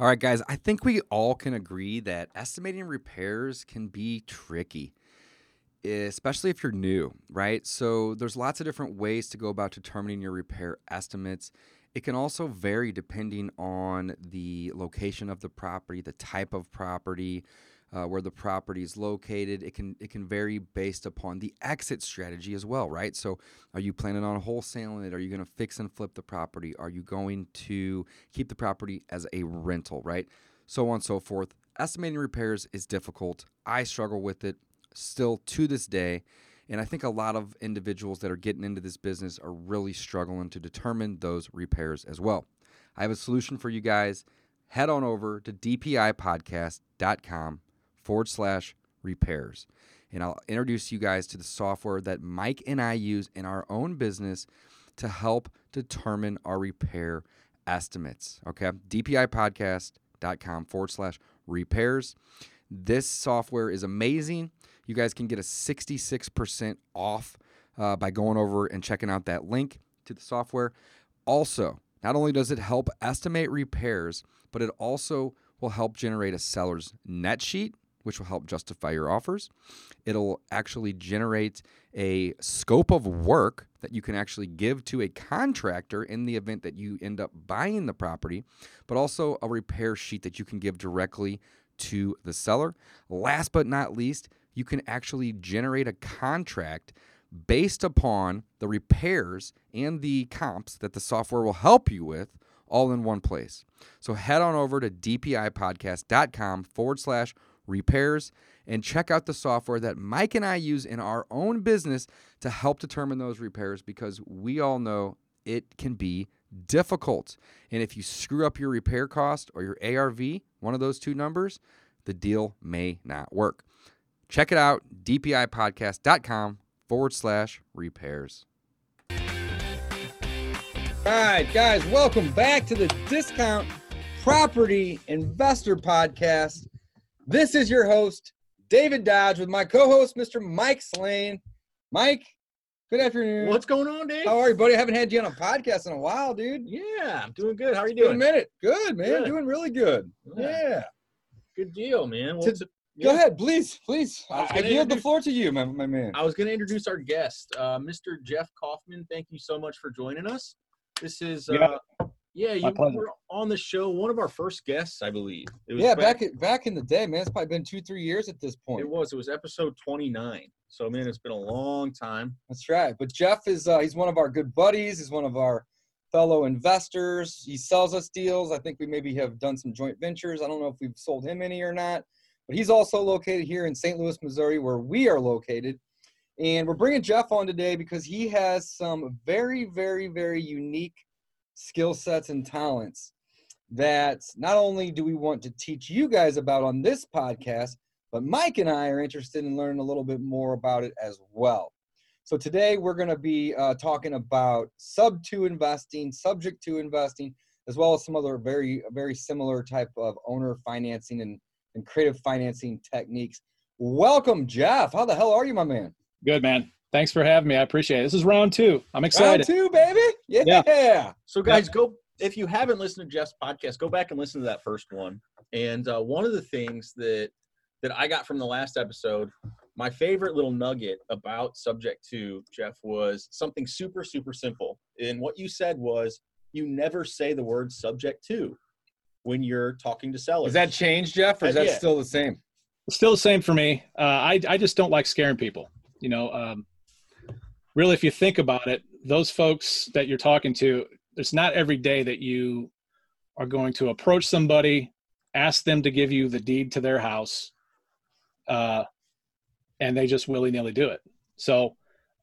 All right, guys, I think we all can agree that estimating repairs can be tricky, especially if you're new, right? So, there's lots of different ways to go about determining your repair estimates. It can also vary depending on the location of the property, the type of property, uh, where the property is located. It can it can vary based upon the exit strategy as well, right? So, are you planning on wholesaling it? Are you going to fix and flip the property? Are you going to keep the property as a rental, right? So on and so forth. Estimating repairs is difficult. I struggle with it still to this day. And I think a lot of individuals that are getting into this business are really struggling to determine those repairs as well. I have a solution for you guys. Head on over to dpipodcast.com forward slash repairs. And I'll introduce you guys to the software that Mike and I use in our own business to help determine our repair estimates. Okay. DPIpodcast.com forward slash repairs. This software is amazing. You guys can get a 66% off uh, by going over and checking out that link to the software. Also, not only does it help estimate repairs, but it also will help generate a seller's net sheet which will help justify your offers. It'll actually generate a scope of work that you can actually give to a contractor in the event that you end up buying the property, but also a repair sheet that you can give directly to the seller. Last but not least, you can actually generate a contract based upon the repairs and the comps that the software will help you with all in one place. So head on over to dpipodcast.com forward slash repairs, and check out the software that Mike and I use in our own business to help determine those repairs because we all know it can be difficult. And if you screw up your repair cost or your ARV, one of those two numbers, the deal may not work. Check it out, dpipodcast.com forward slash repairs. All right, guys, welcome back to the Discount Property Investor Podcast. This is your host, David Dodge, with my co-host, Mr. Mike Slane. Mike, good afternoon. What's going on, Dave? How are you, buddy? I haven't had you on a podcast in a while, dude. Yeah, I'm doing good. How are you Doing a minute. Good, man. Good. Doing really good. Yeah. Good deal, man. To- What's- Go ahead, please, please. I was I, I gonna yield the introduce- floor to you, my, my man. I was going to introduce our guest, uh, Mr. Jeff Coffman. Thank you so much for joining us. This is, uh, yeah, you were on the show, one of our first guests, I believe. It was Yeah, back in, back in the day, man. It's probably been two, three years at this point. It was. It was episode 29. So, man, it's been a long time. That's right. But Jeff is uh, he's one of our good buddies. He's one of our fellow investors. He sells us deals. I think we maybe have done some joint ventures. I don't know if we've sold him any or not. But he's also located here in St. Louis, Missouri, where we are located. And we're bringing Jeff on today because he has some very, very, very unique skill sets and talents that not only do we want to teach you guys about on this podcast, but Mike and I are interested in learning a little bit more about it as well. So today we're going to be uh, talking about sub to investing, subject to investing, as well as some other very, very similar type of owner financing and, and creative financing techniques. Welcome, Jeff. How the hell are you, my man? Good man. Thanks for having me. I appreciate it. This is round two. I'm excited. Round two, baby. Yeah. Yeah. So, guys, go if you haven't listened to Jeff's podcast, go back and listen to that first one. And uh, one of the things that that I got from the last episode, my favorite little nugget about subject to Jeff was something super super simple. And what you said was you never say the word subject to when you're talking to sellers. Has that changed, Jeff, or is Uh, that yeah. still the same? Still the same for me. Uh, I I just don't like scaring people. You know, um, really, if you think about it, those folks that you're talking to, it's not every day that you are going to approach somebody, ask them to give you the deed to their house, uh, and they just willy nilly do it. So.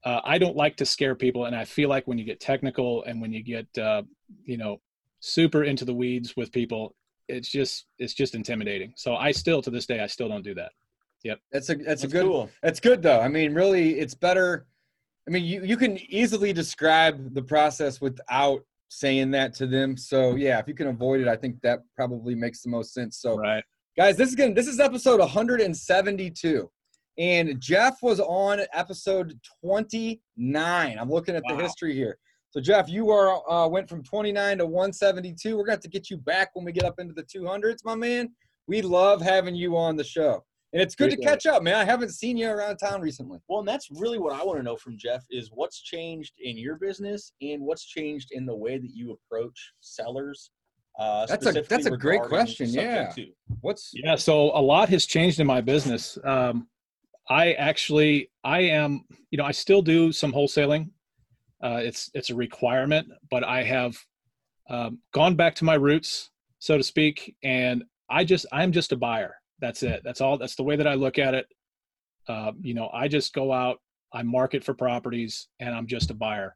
Uh, I don't like to scare people, and I feel like when you get technical and when you get, uh, you know, super into the weeds with people. It's just it's just intimidating. So I still to this day I still don't do that. Yep. That's a that's, That's a good cool. That's good though. I mean, really, it's better. I mean, you, you can easily describe the process without saying that to them. So yeah, if you can avoid it, I think that probably makes the most sense. So Right. guys, this is gonna this is episode 172. And Jeff was on episode 29. I'm looking at the history here. So Jeff, you are uh, went from 29 to 172. We're gonna have to get you back when we get up into the 200s, my man. We love having you on the show, and it's good to Appreciate it. catch up, man. I haven't seen you around town recently. Well, and that's really what I want to know from Jeff is what's changed in your business and what's changed in the way that you approach sellers. Uh, That's a- that's a great question, yeah. two. What's Yeah, so a lot has changed in my business. Um, I actually, I am, you know, I still do some wholesaling. Uh, it's it's a requirement, but I have um, gone back to my roots, so to speak, and I just I'm just a buyer. That's it. That's all. That's the way that I look at it. Uh, you know, I just go out, I market for properties, and I'm just a buyer.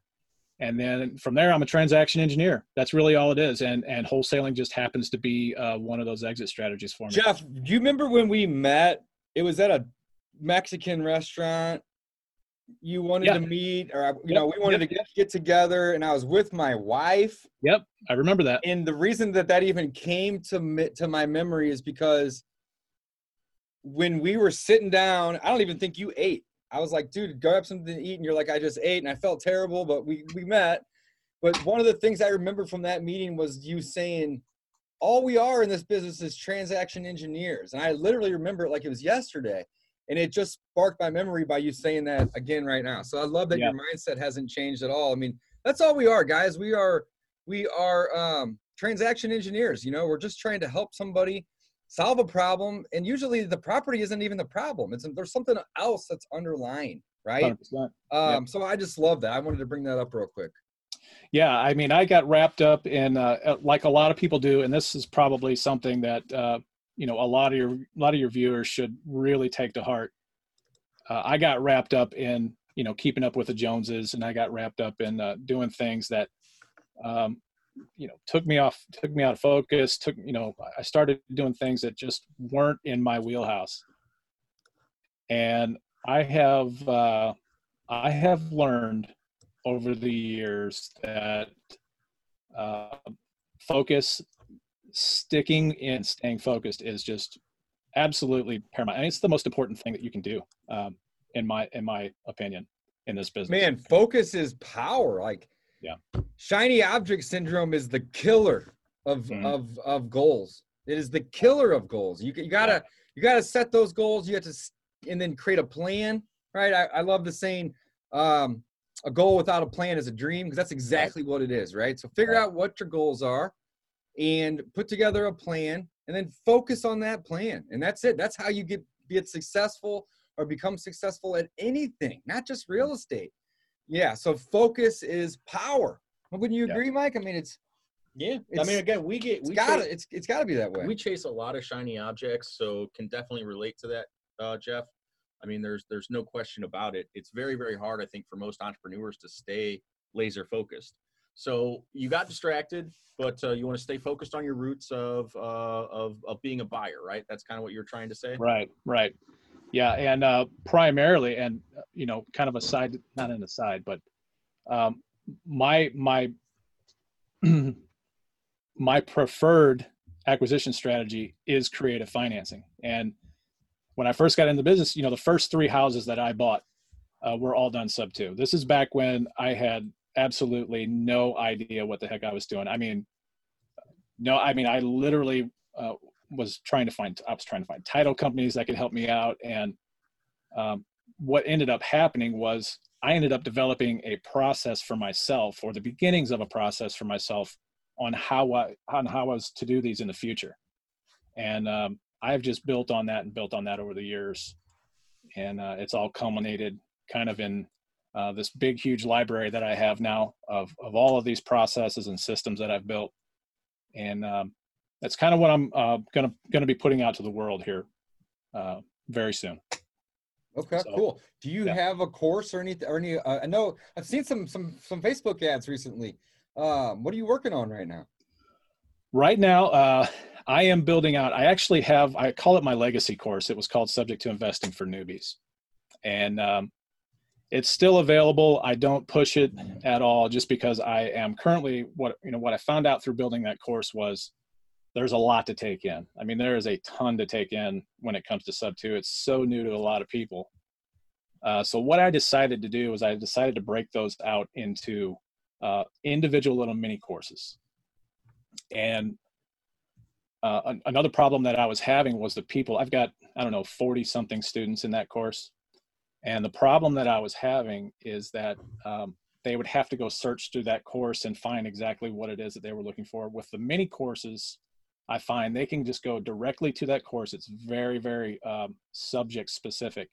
And then from there, I'm a transaction engineer. That's really all it is. And and wholesaling just happens to be uh, one of those exit strategies for me. Jeff? Do you remember when we met? It was at a Mexican restaurant. You wanted Yeah. to meet, or you Yep, know, we wanted yep, to get, get together, and I was with my wife. Yep, I remember that. and the reason that that even came to me, to my memory is because when we were sitting down, I don't even think you ate. I was like, dude, grab something to eat, and you're like, I just ate, and I felt terrible, but we we met. But one of the things I remember from that meeting was you saying, all we are in this business is transaction engineers, and I literally remember it like it was yesterday. And it just sparked my memory by you saying that again right now. So I love that Yeah. your mindset hasn't changed at all. I mean, that's all we are, guys. We are we are um, transaction engineers. You know, we're just trying to help somebody solve a problem, and usually the property isn't even the problem. It's there's something else that's underlying, right? 100%. Um, So I just love that. I wanted to bring that up real quick. Yeah, I mean, I got wrapped up in uh, uh, like a lot of people do, and this is probably something that uh, you know a lot of your a lot of your viewers should really take to heart. Uh, I got wrapped up in you know keeping up with the Joneses, and I got wrapped up in uh, doing things that um, you know took me off took me out of focus. Took you know I started doing things that just weren't in my wheelhouse, and I have uh, I have learned over the years that uh, focus, sticking in, staying focused is just absolutely paramount, and it's the most important thing that you can do, um, in my in my opinion, in this business. Man, focus is power. Like, Yeah. shiny object syndrome is the killer of Mhm. of of goals. It is the killer of goals. You you gotta you gotta set those goals. You have to and then create a plan. Right. I, I love the saying, um, a goal without a plan is a dream because that's exactly what it is. Right. So figure out what your goals are, and put together a plan, and then focus on that plan. And that's it. That's how you get get successful or become successful at anything, not just real estate. Yeah, so focus is power. Wouldn't you Yeah. agree, Mike? I mean, it's Yeah, I mean, again, we get we got chase, to it's it's got to be that way. we chase a lot of shiny objects, so can definitely relate to that, uh, Jeff. I mean, there's there's no question about it. It's very very hard, I think, for most entrepreneurs to stay laser focused. So you got distracted, but uh, you want to stay focused on your roots of uh, of of being a buyer, right? That's kind of what you're trying to say. Right, right. Yeah, and uh, primarily, and uh, you know, kind of a side, not an aside, but um, my my my preferred acquisition strategy is creative financing. And when I first got into business, you know, the first three houses that I bought uh, were all done sub two. This is back when I had absolutely no idea what the heck I was doing. I mean, no, I mean, I literally uh, was trying to find I was trying to find title companies that could help me out. And um, what ended up happening was I ended up developing a process for myself or the beginnings of a process for myself on how I on how I was to do these in the future. And um, I've just built on that and built on that over the years. And uh, it's all culminated kind of in uh, this big huge library that I have now of of all of these processes and systems that I've built. And um, that's kind of what I'm uh, gonna gonna be putting out to the world here uh, very soon. Okay, So, cool. Do you yeah. have a course or anything? Or any? Uh, I know I've seen some some some Facebook ads recently. Um, what are you working on right now? Right now, uh, I am building out. I actually have. I call it my legacy course. It was called Subject to Investing for Newbies, and um, it's still available. I don't push it at all, just because I am currently what you know. What I found out through building that course was there's a lot to take in. I mean, there is a ton to take in when it comes to Sub Two. It's so new to a lot of people. Uh, so what I decided to do was I decided to break those out into uh, individual little mini courses. And uh, another problem that I was having was the people. I've got I don't know forty something students in that course, and the problem that I was having is that um, they would have to go search through that course and find exactly what it is that they were looking for. With the mini courses, I find they can just go directly to that course. It's very very um, subject specific,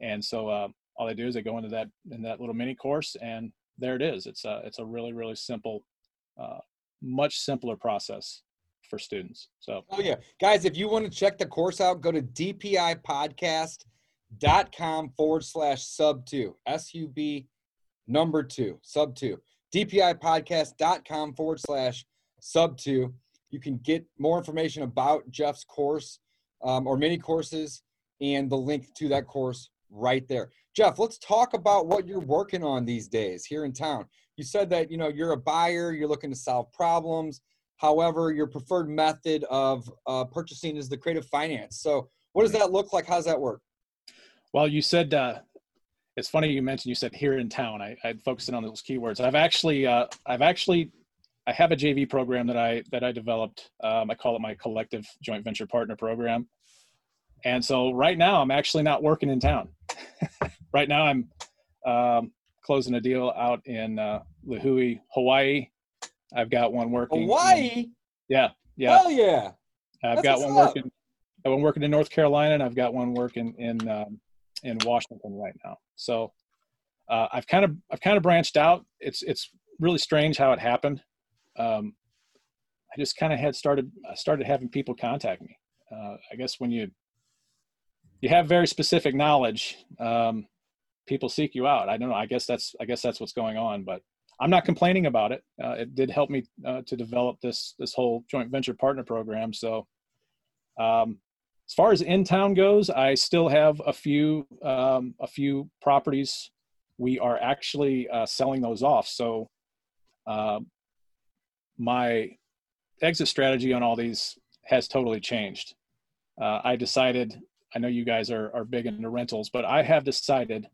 and so uh, all they do is they go into that in that little mini course, and there it is. It's a it's a really really simple, uh, much simpler process for students. So Oh yeah. Guys, if you want to check the course out, go to dpipodcast.com forward slash sub two. S-U-B number two, sub two. dpipodcast.com forward slash sub two. You can get more information about Jeff's course um, or mini courses and the link to that course right there. Jeff, let's talk about what you're working on these days here in town. You said that, you know, you're a buyer, you're looking to solve problems. However, your preferred method of uh, purchasing is the creative finance. So, what does that look like? How does that work? Well, you said uh, it's funny you mentioned you said here in town. I, I focused in on those keywords. I've actually, uh, I've actually, I have a JV program that I that I developed. Um, I call it my collective joint venture partner program. And so right now, I'm actually not working in town. right now, I'm um, closing a deal out in uh, Lihue, Hawaii. I've got one working. Hawaii. yeah, yeah. Hell yeah. I've That's got one up. working. I've been working in North Carolina, and I've got one working in um, in Washington right now. So uh, I've kind of I've kind of branched out. It's it's really strange how it happened. Um, I just kind of had started I started having people contact me. Uh, I guess when you you have very specific knowledge, um, people seek you out. I don't know. I guess that's I guess that's what's going on, but I'm not complaining about it. Uh, it did help me uh, to develop this this whole joint venture partner program. So, um, as far as in town goes, I still have a few um, a few properties. We are actually uh, selling those off. So, uh, my exit strategy on all these has totally changed. Uh, I decided. I know you guys are are big into rentals, but I have decided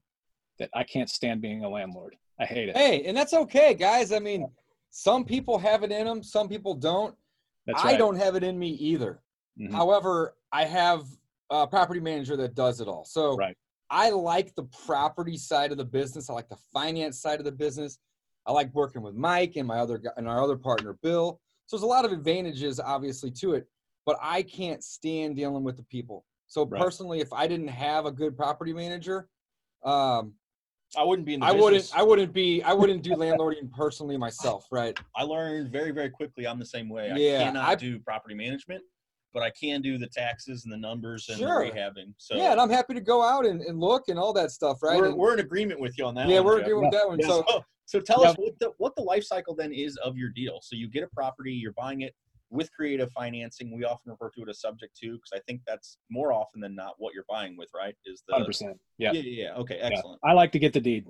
that I can't stand being a landlord. I hate it. Hey, and that's okay, guys. I mean, some people have it in them, some people don't. That's right. I don't have it in me either. Mhm. However, I have a property manager that does it all. So Right. I like the property side of the business. I like the finance side of the business. I like working with Mike and my other guy and our other partner Bill. So there's a lot of advantages, obviously, to it. But I can't stand dealing with the people. So Right. personally, if I didn't have a good property manager, um, I wouldn't be in the I wouldn't. I wouldn't be. I wouldn't do landlording personally myself. Right. I learned very, very quickly. I'm the same way. Yeah, I cannot I- do property management, but I can do the taxes and the numbers and Sure. the rehabbing. So yeah, and I'm happy to go out and, and look and all that stuff. Right. we're, And- we're in agreement with you on that. yeah, one, we're Jeff. with that one. Yeah. So So, so tell Yeah. us what the what the life cycle then is of your deal. So you get a property, you're buying it with creative financing. We often refer to it as subject to because I think that's more often than not what you're buying with, right? Is the Hundred percent. Yeah. yeah, yeah, yeah. Okay, Yeah. excellent. I like to get the deed.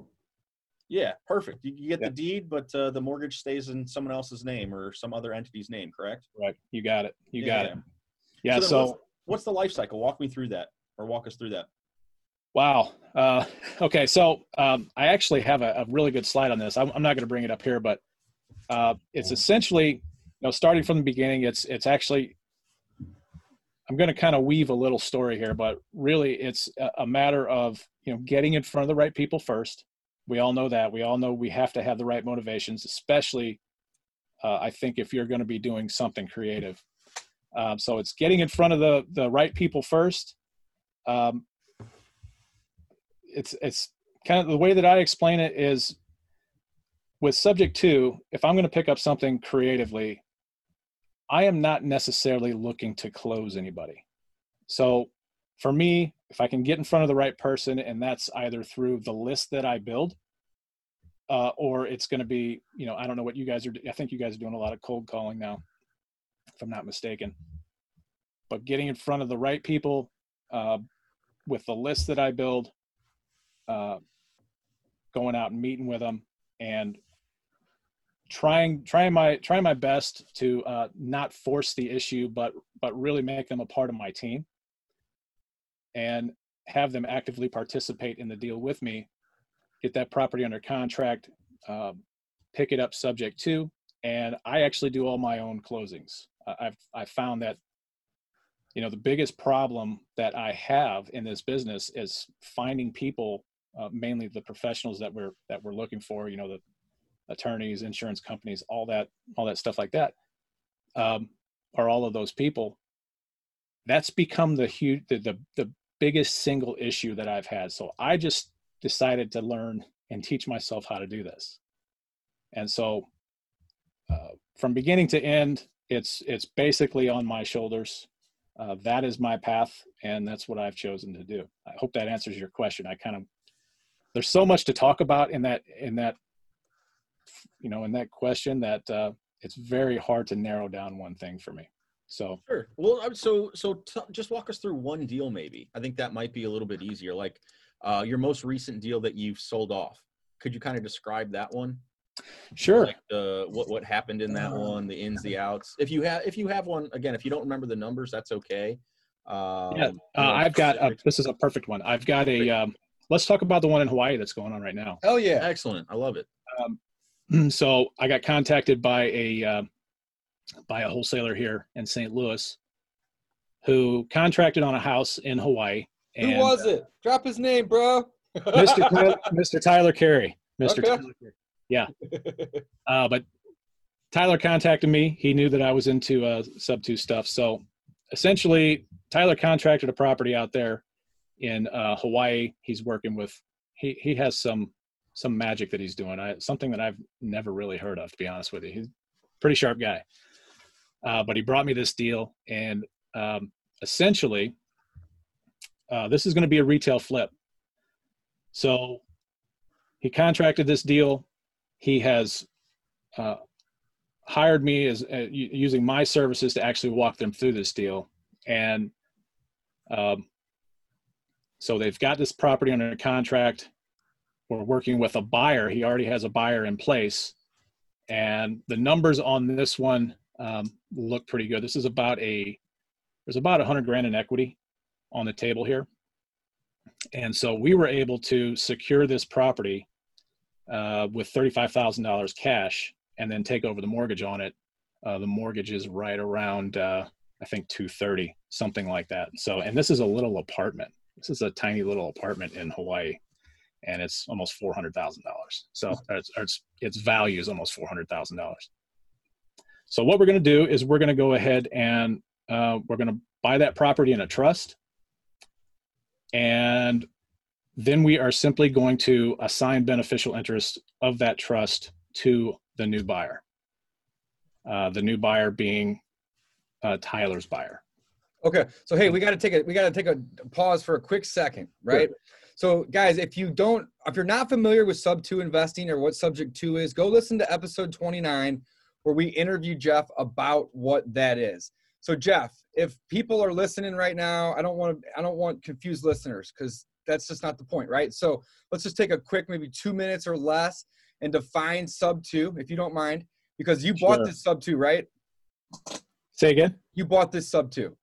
Yeah, perfect. You, you get Yeah. the deed, but uh, the mortgage stays in someone else's name or some other entity's name, correct? Right. You got it. You Yeah, got yeah. it. Yeah. then So, what's, what's the life cycle? Walk me through that, or walk us through that. Wow. Uh, okay. So um, I actually have a, a really good slide on this. I'm, I'm not going to bring it up here, but uh, it's essentially, you know, starting from the beginning. It's it's actually. I'm going to kind of weave a little story here, but really, it's a, a matter of you know getting in front of the right people first. We all know that. We all know we have to have the right motivations, especially. Uh, I think if you're going to be doing something creative, um, so it's getting in front of the the right people first. Um, it's it's kind of the way that I explain it is with subject two, if I'm going to pick up something creatively, I am not necessarily looking to close anybody. So for me, if I can get in front of the right person, and that's either through the list that I build, uh, or it's going to be, you know, I don't know what you guys are. I think you guys are doing a lot of cold calling now. if I'm not mistaken. But getting in front of the right people uh, with the list that I build, uh, going out and meeting with them, and trying trying my trying my best to uh, not force the issue, but but really make them a part of my team, and have them actively participate in the deal with me. Get that property under contract, uh, pick it up subject to, and I actually do all my own closings. I've I found that you know the biggest problem that I have in this business is finding people, uh, mainly the professionals that we're that we're looking for. You know the attorneys, insurance companies, all that all that stuff like that, um, are all of those people. That's become the huge the, the the biggest single issue that I've had. So I just decided to learn and teach myself how to do this. And so uh, from beginning to end, it's it's basically on my shoulders. Uh, that is my path, and that's what I've chosen to do. I hope that answers your question. I kind of there's so much to talk about in that in that you know in that question that uh, it's very hard to narrow down one thing for me. So sure. Well, so so t- just walk us through one deal, maybe. I think that might be a little bit easier. Like uh, your most recent deal that you've sold off. Could you kind of describe that one? Sure. Like the what what happened in that one, the ins, the outs. If you have if you have one again, if you don't remember the numbers, that's okay. Um, yeah, uh, I've got a, this is a perfect one. I've got a. Um, let's talk about the one in Hawaii that's going on right now. Oh yeah! Excellent, I love it. Um, so I got contacted by a uh, by a wholesaler here in St. Louis, who contracted on a house in Hawaii. And, Who was it? Drop his name, bro. Mr. Tyler, Mr. Tyler Carey. Mr. Okay. Tyler Carey. Yeah. Uh, but Tyler contacted me. He knew that I was into uh, sub two stuff. So essentially, Tyler contracted a property out there in uh, Hawaii. He's working with. He he has some some magic that he's doing. I, something that I've never really heard of, to be honest with you. He's pretty sharp guy. Uh, but he brought me this deal, and um, essentially, uh, this is going to be a retail flip. So he contracted this deal he has uh, hired me as uh, using my services to actually walk them through this deal and um, so they've got this property under contract we're working with a buyer he already has a buyer in place and the numbers on this one um, look pretty good this is about a there's about a 100 grand in equity on the table here and so we were able to secure this property uh, with $35,000 cash and then take over the mortgage on it. Uh, the mortgage is right around, uh, I think 230, something like that. So, and this is a little apartment. This is a tiny little apartment in Hawaii and it's almost $400,000. So it's, it's, its value is almost $400,000. So what we're going to do is we're going to go ahead and uh, we're going to buy that property in a trust and then we are simply going to assign beneficial interest of that trust to the new buyer. Uh, the new buyer being uh, Tyler's buyer. Okay, so hey, we got to take a we got to take a pause for a quick second, right? Sure. So, guys, if you don't, if you're not familiar with Sub Two investing or what Subject Two is, go listen to episode 29 where we interview Jeff about what that is. So, Jeff, if people are listening right now, I don't want to I don't want confused listeners because that's just not the point, right? So let's just take a quick, maybe two minutes or less, and define sub two, if you don't mind, because you bought this sub two, right? Say again. You bought this sub two.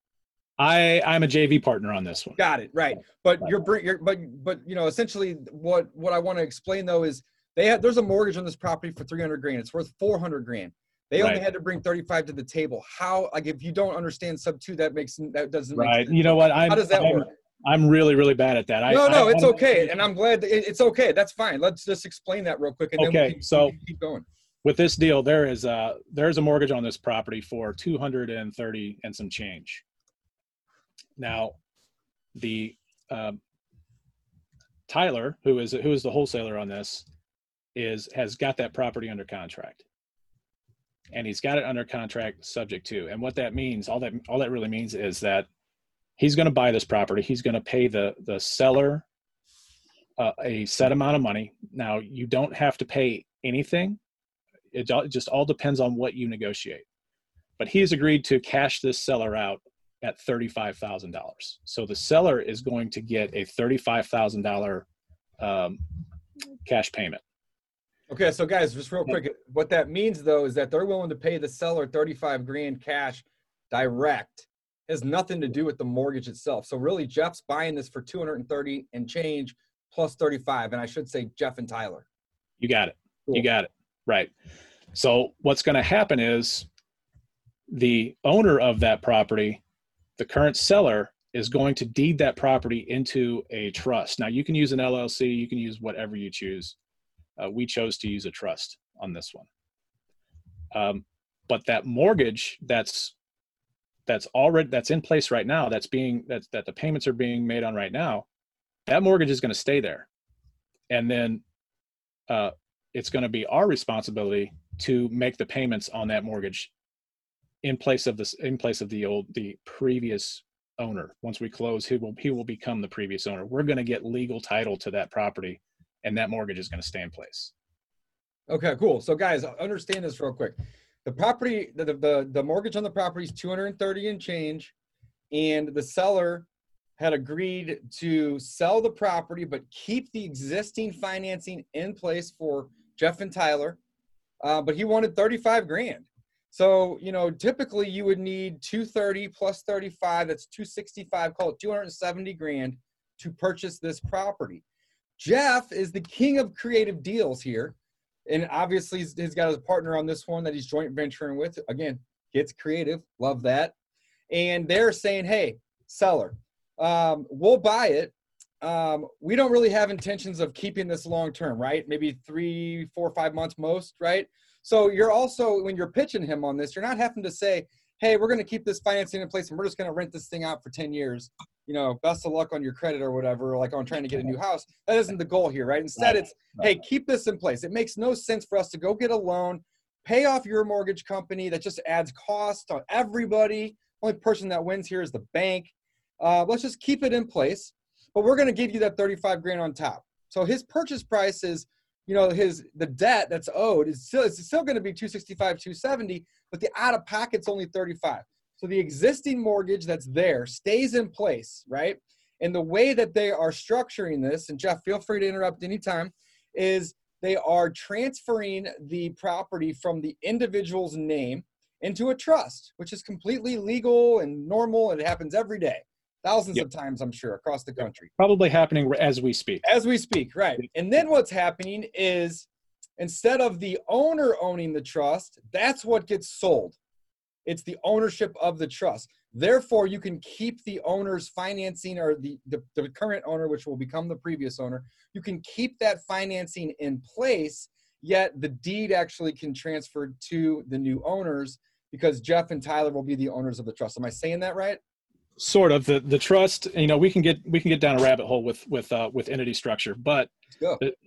I I'm a JV partner on this one. Got it right, but you're, you're but but you know essentially what what I want to explain though is they had there's a mortgage on this property for 300 grand. It's worth 400 grand. They only had to bring 35 to the table. How like if you don't understand sub two, that makes that doesn't make right. you know what? I'm, how does that I'm, work? I'm really, really bad at that. No, I, no, I, it's okay, and I'm glad it's okay. That's fine. Let's just explain that real quick, and okay, then we so keep going. With this deal, there is a there's a mortgage on this property for 230 and some change. Now, the uh, Tyler, who is who is the wholesaler on this, is has got that property under contract, and he's got it under contract subject to. And what that means, all that all that really means is that he's going to buy this property. He's going to pay the the seller uh, a set amount of money. Now you don't have to pay anything. It, it just all depends on what you negotiate. but he's agreed to cash this seller out at $35,000. So the seller is going to get a $35,000 um, cash payment. Okay, so guys, just real quick, what that means though is that they're willing to pay the seller 35 grand cash direct. It has nothing to do with the mortgage itself. So really Jeff's buying this for 230 and change plus 35 and I should say Jeff and Tyler. You got it. Cool. You got it. Right. So what's going to happen is the owner of that property, the current seller, is going to deed that property into a trust. Now you can use an LLC, you can use whatever you choose. Uh, we chose to use a trust on this one. Um, but that mortgage that's that's already that's in place right now, that's being that that the payments are being made on right now, that mortgage is going to stay there, and then uh, it's going to be our responsibility to make the payments on that mortgage in place of this in place of the old the previous owner once we close he will he will become the previous owner we're going to get legal title to that property and that mortgage is going to stay in place Okay, cool. So guys, understand this real quick. The property, the, the, the mortgage on the property is 230 and change. And the seller had agreed to sell the property, but keep the existing financing in place for Jeff and Tyler. Uh, but he wanted 35 grand. So, you know, typically you would need 230 plus 35, that's 265, call it 270 grand to purchase this property. Jeff is the king of creative deals here. And obviously, he's, got his partner on this one that he's joint venturing with. Again, gets creative. Love that. And they're saying, hey, seller, um, we'll buy it. Um, we don't really have intentions of keeping this long term, right? Maybe three, four, five months most, right? So you're also, when you're pitching him on this, you're not having to say, hey, we're going to keep this financing in place and we're just going to rent this thing out for 10 years. You know, best of luck on your credit or whatever, like on trying to get a new house. That isn't the goal here, right? Instead, it's, hey, keep this in place. It makes no sense for us to go get a loan, pay off your mortgage company. That just adds cost on everybody. Only person that wins here is the bank. Uh, let's just keep it in place, but we're going to give you that 35 grand on top. So his purchase price is, you know, his the debt that's owed is still it's still going to be 265, 270, but the out of pocket's only 35. So the existing mortgage that's there stays in place, right? And the way that they are structuring this, and Jeff, feel free to interrupt anytime, is they are transferring the property from the individual's name into a trust, which is completely legal and normal. And it happens every day, thousands Yep. of times, I'm sure, across the country. probably happening as we speak As we speak, right. And then what's happening is instead of the owner owning the trust, that's what gets sold. It's the ownership of the trust. Therefore, you can keep the owner's financing or the, the, the current owner, which will become the previous owner, you can keep that financing in place, yet the deed actually can transfer to the new owners because Jeff and Tyler will be the owners of the trust. Am I saying that right? Sort of the the trust you know we can get we can get down a rabbit hole with with uh, with entity structure but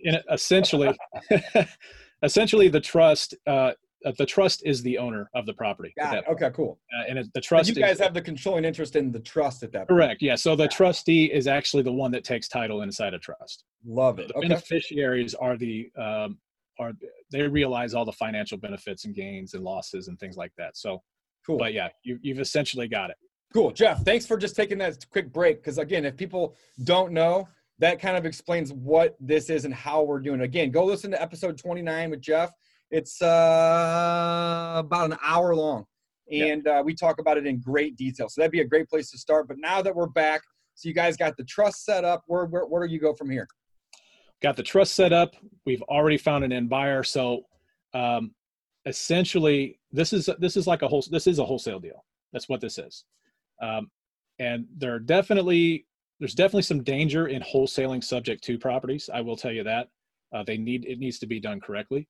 in, essentially essentially the trust uh, uh, the trust is the owner of the property Got it. Okay, cool. Uh, and it, the But trust you guys is, have the controlling interest in the trust at that point. correct yeah so the trustee is actually the one that takes title inside a trust Love it. the Okay. beneficiaries are the um, are they realize all the financial benefits and gains and losses and things like that so Cool. but yeah you, you've essentially got it Cool. Jeff, thanks for just taking that quick break. Because again, if people don't know, that kind of explains what this is and how we're doing. Again, go listen to episode 29 with Jeff. It's uh, about an hour long. Yeah. And uh, we talk about it in great detail. So that'd be a great place to start. But now that we're back, so you guys got the trust set up, where, where, where do you go from here? got the trust set up. We've already found an end buyer. So um, essentially, this is this is like a whole this is a wholesale deal. That's what this is. Um, and there are definitely there's definitely some danger in wholesaling subject to properties. I will tell you that uh, they need it needs to be done correctly,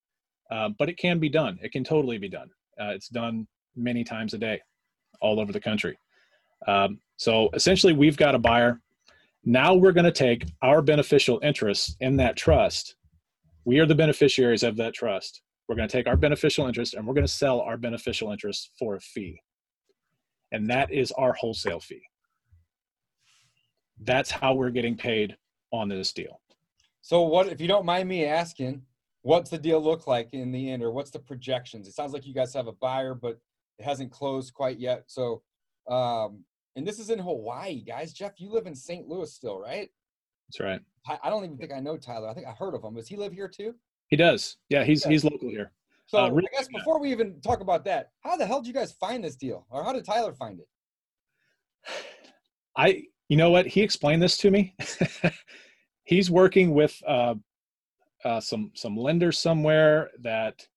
um, but it can be done. It can totally be done. Uh, it's done many times a day, all over the country. Um, so essentially, we've got a buyer now we're going to take our beneficial interest in that trust. We are the beneficiaries of that trust. We're going to take our beneficial interest and we're going to sell our beneficial interest for a fee. And that is our wholesale fee. That's how we're getting paid on this deal. So, what if you don't mind me asking, what's the deal look like in the end, or what's the projections? It sounds like you guys have a buyer, but It hasn't closed quite yet. So, um, and this is in Hawaii, guys. Jeff, you live in St. Louis still, right? That's right. I, I don't even think I know Tyler. I think I heard of him. Does he live here too? He does. Yeah, he's Yeah. he's local here. So Uh, really- I guess before we even talk about that, how the hell did you guys find this deal, or how did Tyler find it? I, you know what? He explained this to me. He's working with uh, uh, some some lenders somewhere that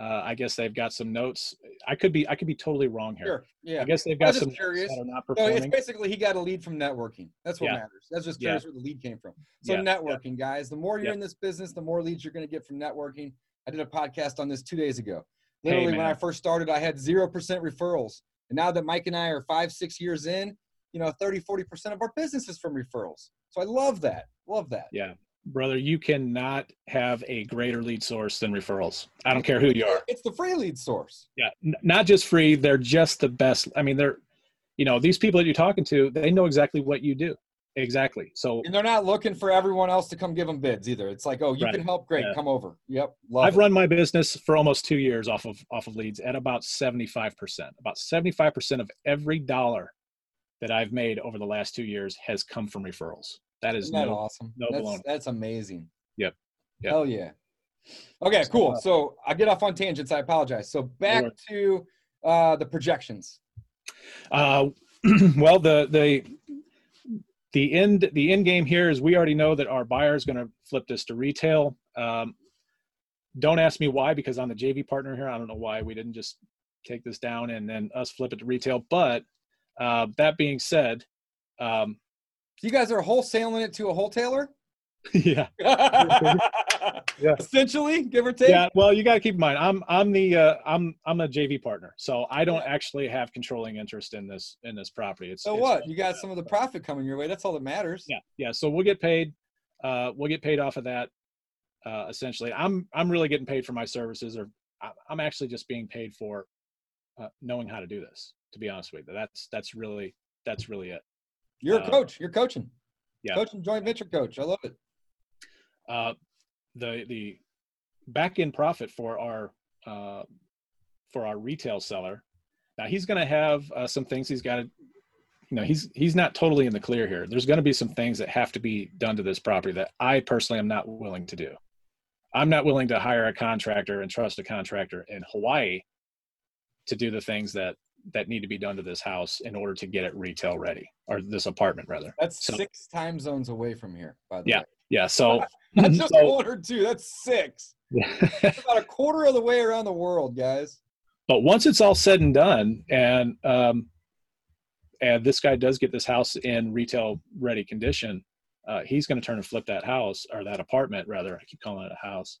uh, I guess they've got some notes. I could be I could be totally wrong here. Sure. Yeah. I guess they've got some curious. that are not So it's basically he got a lead from networking. That's what Yeah. matters. That's just Yeah. where the lead came from. So Yeah. networking, guys. The more you're in this business, the more leads you're going to get from networking. I did a podcast on this two days ago. Hey, Literally, when I first started, I had zero percent referrals, and now that Mike and I are five, six years in, you know, 30, 40 percent of our business is from referrals. So I love that. Love that. Yeah, brother, you cannot have a greater lead source than referrals. I don't care who you are. It's the free lead source. Yeah, n- not just free. They're just the best. I mean, they're, you know, these people that you're talking to, they know exactly what you do. Exactly. So And they're not looking for everyone else to come give them bids either. It's like, oh, you Right. can help, great, Yeah. come over. Yep, love I've it. run my business for almost two years off of off of leads at about 75%. About 75% of every dollar that I've made over the last two years has come from referrals. That is that no awesome? no that's, baloney. that's amazing. Yep. Yep. Hell yeah. Okay, cool. uh, So I get off on tangents. I apologize. So back to uh, the projections. Uh, well, the the the end the end game here is we already know that our buyer is going to flip this to retail. Um, don't ask me why because I'm the JV partner here. I don't know why we didn't just take this down and then us flip it to retail. But uh, that being said, um, you guys are wholesaling it to a wholesaler? yeah, Yeah. Essentially, give or take. yeah. Well, you got to keep in mind, I'm I'm the uh, I'm I'm a JV partner, so I don't actually have controlling interest in this in this property. It's So it's- what? You got some of the profit coming your way. That's all that matters. Yeah, yeah. So we'll get paid. Uh, we'll get paid off of that. Uh, essentially, I'm I'm really getting paid for my services, or I'm actually just being paid for uh, knowing how to do this. To be honest with you, that's that's really that's really it. You're a Uh, coach. You're coaching. yeah. Coaching joint venture coach. I love it. Uh, the the back end profit for our uh, for our retail seller. Now he's going to have uh, some things he's got to. You know, he's he's not totally in the clear here. There's going to be some things that have to be done to this property that I personally am not willing to do. I'm not willing to hire a contractor and trust a contractor in Hawaii to do the things that that need to be done to this house in order to get it retail ready or this apartment rather. That's So- six time zones away from here, by the Yeah. way. Yeah. So, Not just so- one or two. That's six. That's about a quarter of the way around the world, guys. but once it's all said and done and um and this guy does get this house in retail ready condition uh, he's going to turn and flip that house or that apartment rather i keep calling it a house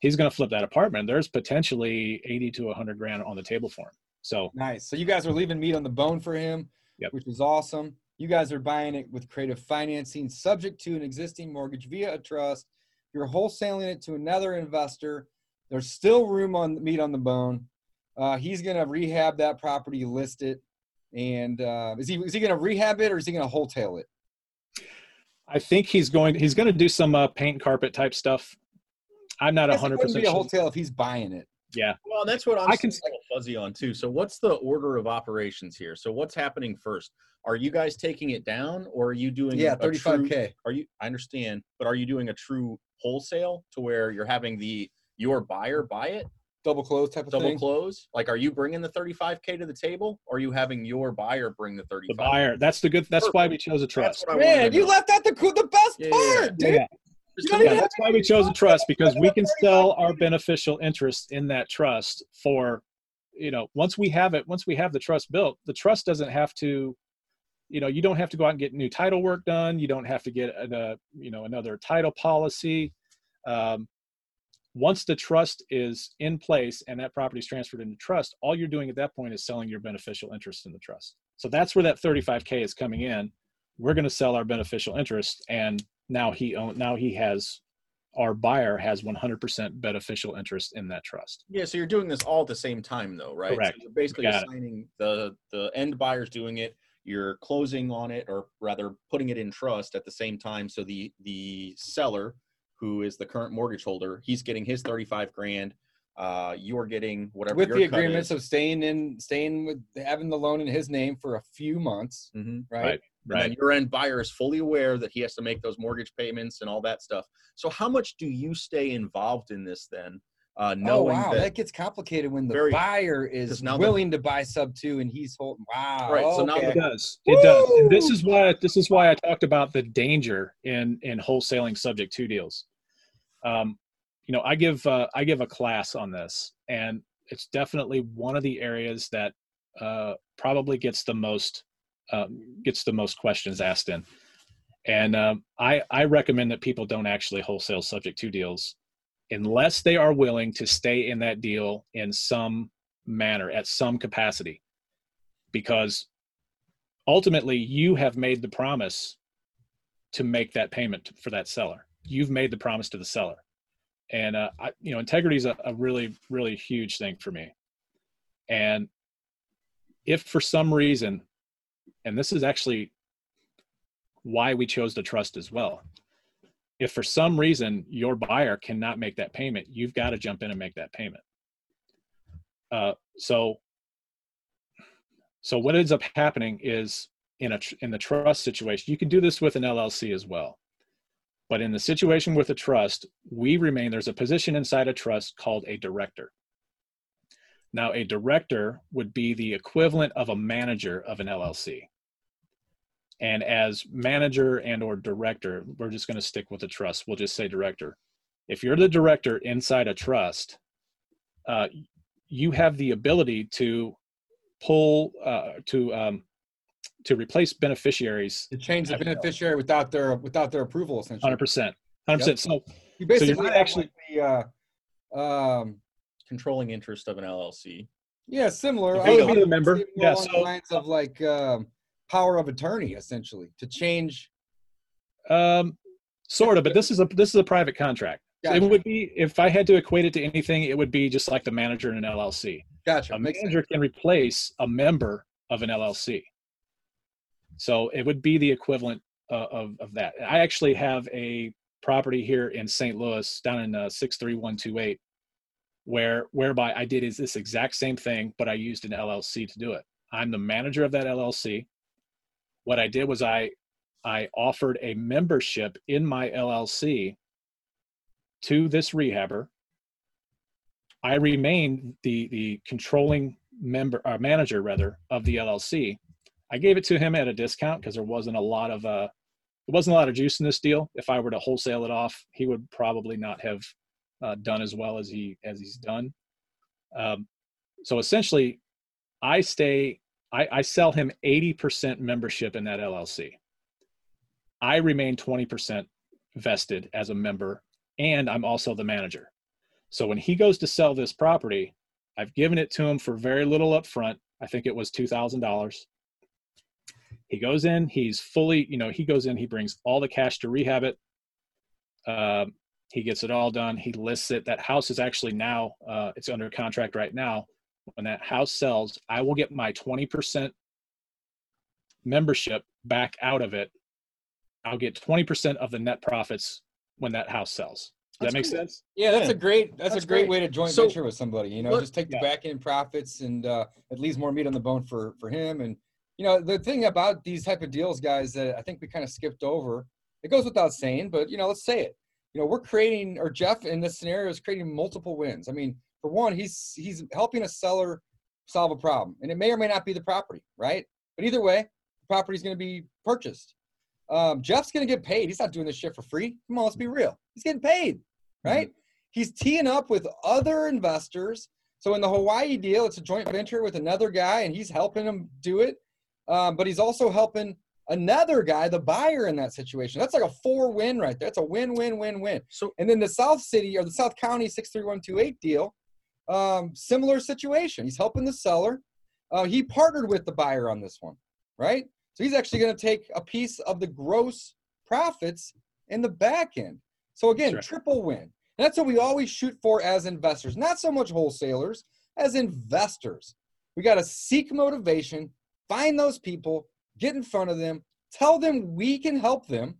he's going to flip that apartment there's potentially 80 to 100 grand on the table for him so Nice. So you guys are leaving meat on the bone for him, Yep. which is awesome. You guys are buying it with creative financing, subject to an existing mortgage via a trust. You're wholesaling it to another investor. There's still room on meat on the bone. Uh, he's gonna rehab that property, list it, and uh, is he is he gonna rehab it or is he gonna wholesale it? i think he's going he's going to do some uh, paint carpet type stuff i'm not I guess it 100% wouldn't be a sure wholesale if he's buying it. Yeah Well, that's what I'm I can still a little fuzzy on too. So, what's the order of operations here? So, what's happening first? Are you guys taking it down, or are you doing? Yeah, 35k. Are you? I understand, but are you doing a true wholesale to where you're having the your buyer buy it, Double close type of thing. double thing. close? Like, are you bringing the 35k to the table, or are you having your buyer bring the 35? the buyer that's the good that's why we chose a That's trust what I wanted Man, you left out the co- the best Yeah, yeah, part, dude. yeah Just you to don't Yeah, that's why we chose a trust because we can sell our beneficial interest in that trust for, you know, once we have it, once we have the trust built, the trust doesn't have to, you know, you don't have to go out and get new title work done. You don't have to get a, you know, another title policy. Um, once the trust is in place and that property is transferred into trust, all you're doing at that point is selling your beneficial interest in the trust. So that's where that 35k is coming in. We're going to sell our beneficial interest, and now he own, now he has our buyer has 100% beneficial interest in that trust. Yeah, so you're doing this all at the same time, though, right? Correct. So you're basically Got it. the the end buyer's doing it. You're closing on it, or rather, putting it in trust at the same time. So the the seller, who is the current mortgage holder, he's getting his 35 grand. Uh, you're getting whatever with your the cut agreements is. of staying in, staying with having the loan in his name for a few months, Mhm. right? Right. And Right. your end buyer is fully aware that he has to make those mortgage payments and all that stuff. So how much do you stay involved in this then? Uh, Oh knowing wow, that, that, gets complicated when the Very- buyer is now the- willing to buy sub two and he's holding. Wow. Right, so now. It does. It does. And this is why this is why I talked about the danger in in wholesaling subject to deals. Um, you know, I give uh, I give a class on this, and it's definitely one of the areas that uh, probably gets the most um, gets the most questions asked in. And um, I I recommend that people don't actually wholesale subject to deals unless they are willing to stay in that deal in some manner at some capacity. Because ultimately you have made the promise to make that payment for that seller. You've made the promise to the seller and uh, I, you know integrity is a, a really really huge thing for me and if for some reason and this is actually why we chose the trust as well if for some reason your buyer cannot make that payment you've got to jump in and make that payment uh, so so what ends up happening is in a in the trust situation, you can do this with an LLC as well. But in the situation with a trust, we remain there's a position inside a trust called a director. Now, a director would be the equivalent of a manager of an LLC. And as manager and or director, we're just going to stick with the trust. We'll just say director. If you're the director inside a trust, uh, you have the ability to pull uh, to um, to replace beneficiaries to change the Have no. beneficiary without their without their approval, essentially. 100%. 100%. So You basically not actually- like the, uh, um, controlling interest of an LLC. yeah, similar. I you would Be the member. more Yeah, along the so- lines of like um, power of attorney, essentially, to change. um, sort of, but this is a this is a private contract. So It would be if I had to equate it to anything, it would be just like the manager in an LLC. Gotcha. A Makes sense. manager can replace a member of an LLC. So it would be the equivalent uh, of, of that. I actually have a property here in St. Louis down in uh, 63128 where whereby I did is this exact same thing, but I used an LLC to do it. I'm the manager of that LLC. What I did was I I offered a membership in my LLC to this rehabber. I remained the the controlling member or manager rather of the LLC. I gave it to him at a discount because there wasn't a lot of uh there wasn't a lot of juice in this deal. If I were to wholesale it off, he would probably not have uh, done as well as he as he's done. Um, so essentially, I stay. I, I sell him eighty percent membership in that LLC. I remain twenty percent vested as a member, and I'm also the manager. So when he goes to sell this property, I've given it to him for very little upfront. I think it was two thousand dollars. He goes in, he's fully, you know, he goes in, he brings all the cash to rehab it. Um, he gets it all done. He lists it. That house is actually now, uh, it's under contract right now. When that house sells, I will get my 20% membership back out of it. I'll get 20% of the net profits when that house sells. Does That's that make cool. sense? Yeah, that's Yeah, a great that's, that's a great, great. way to joint So- venture with somebody. You know, what- just take the Yeah. back end profits and uh, it leaves more meat on the bone for for him. And you know, the thing about these type of deals, guys, that I think we kind of skipped over. It goes without saying, but you know, let's say it. You know, we're creating, or Jeff in this scenario is creating multiple wins. I mean, for one, he's he's helping a seller solve a problem, and it may or may not be the property, right? But either way, the property is going to be purchased. Um, Jeff's going to get paid. He's not doing this shit for free. Come on, let's be real. He's getting paid, right? He's teeing up with other investors. So in the Hawaii deal, it's a joint venture with another guy, and he's helping him do it. Um, but he's also helping another guy, the buyer in that situation. That's like a four win right there. That's a win, win, win, win. So And then the South City or the South County 63128 deal, um, similar situation. He's helping the seller. Uh, he partnered with the buyer on this one, right? So he's actually going to take a piece of the gross profits in the back end. So again, right. triple win. And that's what we always shoot for as investors, not so much wholesalers, as investors. We got to seek motivation, find those people, get in front of them, tell them we can help them,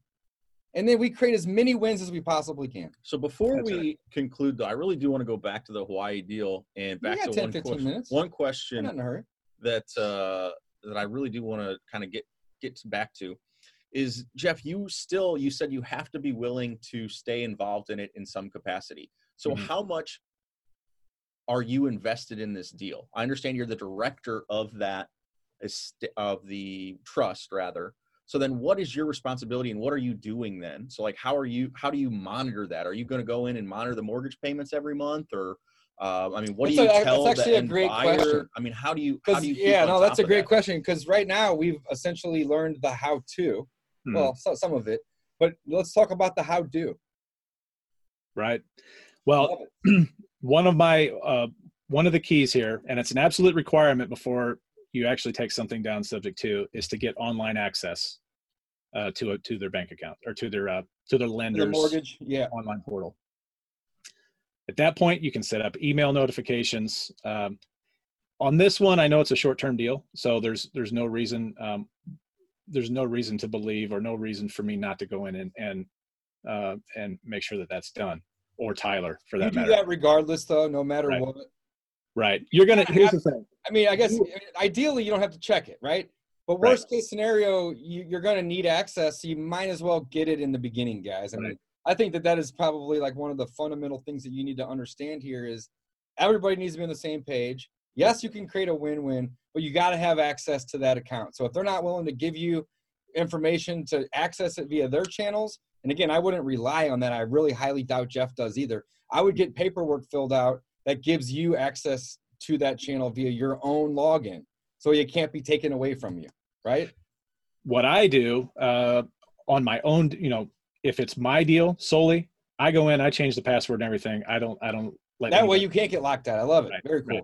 and then we create as many wins as we possibly can. So before That's we conclude, though, I really do want to go back to the Hawaii deal and back to 10, one 15 question. minutes. One We're question not in a hurry. that uh, that I really do want to kind of get get back to is Jeff. You still you said you have to be willing to stay involved in it in some capacity. So Mhm. how much are you invested in this deal? I understand you're the director of that est- of the trust rather. So then what is your responsibility and what are you doing then? So like how are you how do you monitor that? Are you going to go in and monitor the mortgage payments every month or uh, I mean, what do you a- tell that's actually the a great buyer? question. I mean, how do you how do you keep yeah, on no, that's a great that? question. Because right now we've essentially learned the how to. Hmm. Well, so, some of it, but let's talk about the how do. right well one of my uh, one of the keys here and it's an absolute requirement before you actually take something down subject to is to get online access uh, to a, to their bank account or to their uh, to their The lenders mortgage, yeah. online portal at that point you can set up email notifications um, on this one i know it's a short-term deal so there's there's no reason um, there's no reason to believe or no reason for me not to go in and and uh, and make sure that that's done or tyler for You that do matter that regardless, though, no matter Right. what. Right you're gonna here's the thing I mean, I guess ideally you don't have to check it, right? But Right. worst case scenario, you, you're going to need access, so you might as well get it in the beginning, guys. I mean, I think that that is probably like one of the fundamental things that you need to understand here is everybody needs to be on the same page. Yes, you can create a win-win, but you got to have access to that account. So if they're not willing to give you information to access it via their channels, and again, I wouldn't rely on that. I really highly doubt Jeff does either. I would get paperwork filled out that gives you access to that channel via your own login. So it can't be taken away from you, right? what i do uh, on my own you know if it's my deal solely i go in i change the password and everything i don't i don't let That way you can't get locked out. I love it. Right, Very cool.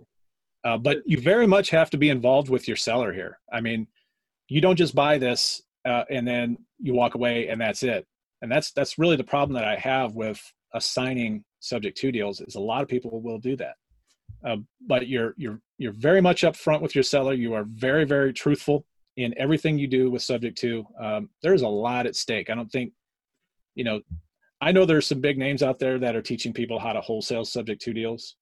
right. Uh, but you very much have to be involved with your seller here. I mean, you don't just buy this uh, and then you walk away and that's it. And that's that's really the problem that I have with assigning subject to deals is a lot of people will do that. Uh, but you're you're you're very much upfront with your seller. You are very very truthful in everything you do with subject to. Um, there's a lot at stake. I don't think, you know, I know there's some big names out there that are teaching people how to wholesale subject to deals.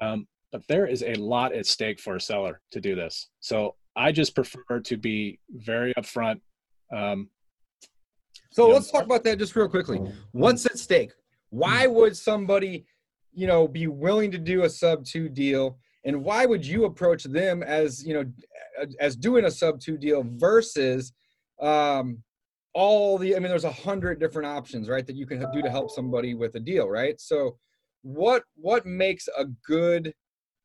Um, but there is a lot at stake for a seller to do this. So I just prefer to be very upfront. Um, So let's talk about that just real quickly. What's at stake? Why would somebody, you know, be willing to do a sub two deal? And why would you approach them as, you know, as doing a sub two deal versus um, all the, I mean, there's a hundred different options, right, that you can do to help somebody with a deal, right? So what, what makes a good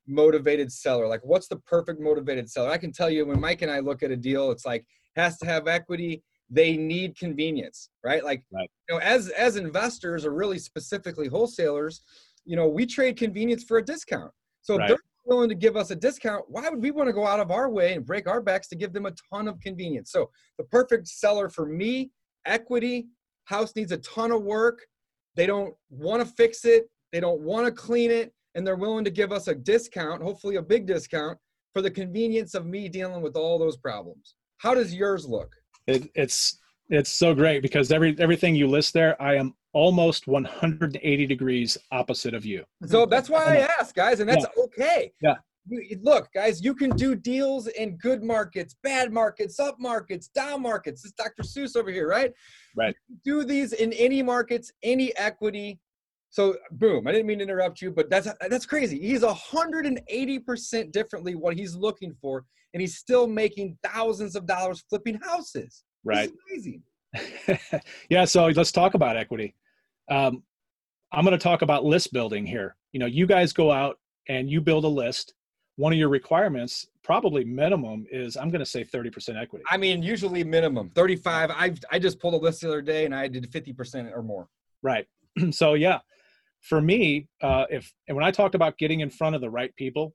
motivated seller? Like what's the perfect motivated seller? I can tell you when Mike and I look at a deal, it's like has to have equity. They need convenience, right? Like Right. you know, as as investors or really specifically wholesalers, you know, we trade convenience for a discount. So if Right. they're willing to give us a discount, why would we want to go out of our way and break our backs to give them a ton of convenience? So the perfect seller for me, equity, house needs a ton of work. They don't want to fix it, they don't want to clean it, and they're willing to give us a discount, hopefully a big discount, for the convenience of me dealing with all those problems. How does yours look? It, it's it's so great because every everything you list there, I am almost 180 degrees opposite of you. So mm-hmm. that's why I ask, guys, and that's okay. Yeah. You- Look, guys, you can do deals in good markets, bad markets, up markets, down markets. This is Dr. Seuss over here, right? Right. Do these in any markets, any equity. So boom, I didn't mean to interrupt you, but that's that's crazy. He's 180% differently what he's looking for, and he's still making thousands of dollars flipping houses. Right. crazy. yeah. So let's talk about equity. Um, I'm going to talk about list building here. You know, you guys go out and you build a list. One of your requirements, probably minimum, is I'm going to say 30% equity. I mean, usually minimum 35. I I just pulled a list the other day and I did 50% or more. Right. so yeah, for me, uh, if and when I talked about getting in front of the right people,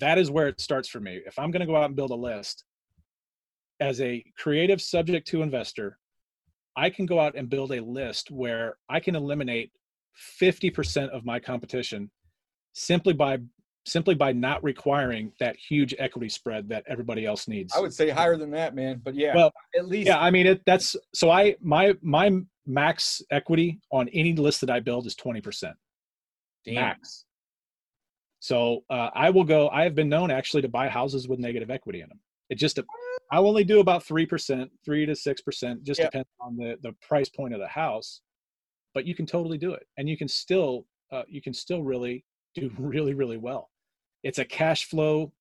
that is where it starts for me. If I'm going to go out and build a list as a creative subject to investor, I can go out and build a list where I can eliminate 50% of my competition simply by simply by not requiring that huge equity spread that everybody else needs. I would say higher than that, man. But yeah, Well, at least yeah i mean it that's so i my my max equity on any list that I build is 20%. Damn. Max. So uh, I will go. I have been known actually to buy houses with negative equity in them. It just I'll only do about three percent, three to six percent, just Yeah. depends on the the price point of the house. But you can totally do it, and you can still uh, you can still really do really really well. It's a cash flow.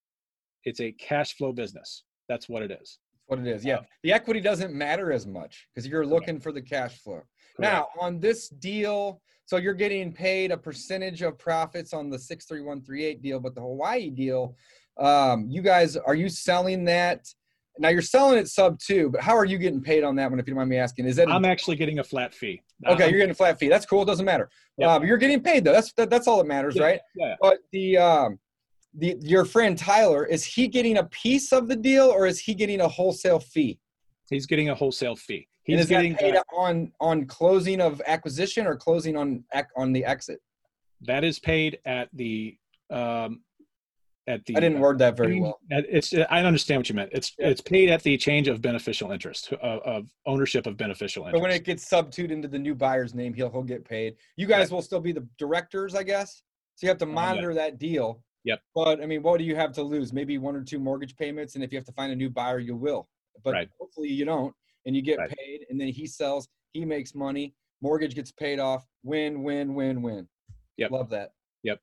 It's a cash flow business. That's what it is. What it is. Yeah. The equity doesn't matter as much because you're looking for the cash flow. Now, on this deal, so you're getting paid a percentage of profits on the 63138 deal, but the Hawaii deal, um, you guys, are you selling that? Now you're selling it sub two, but how are you getting paid on that one? If you don't mind me asking, is that I'm actually getting a flat fee. okay? You're getting a flat fee. That's cool. It doesn't matter. Yeah. Uh, but you're getting paid though. That's that, that's all that matters, Yeah, right? yeah. But the um, the your friend Tyler, is he getting a piece of the deal or is he getting a wholesale fee? He's getting a wholesale fee. He's that getting paid uh, on on closing of acquisition or closing on on the exit? that is paid at the um, at the. I didn't word that very well. It's I understand what you meant. It's Yeah. it's paid at the change of beneficial interest of, of ownership of beneficial interest. But when it gets substituted into the new buyer's name, he'll he'll get paid. You guys will still be the directors, I guess. So you have to Uh, yeah. monitor that deal. Yep. But I mean, what do you have to lose? Maybe one or two mortgage payments, and if you have to find a new buyer, you will. But Right. hopefully you don't, and you get Right. paid, and then he sells, he makes money, mortgage gets paid off. Win, win, win, win. Yep. Love that. Yep.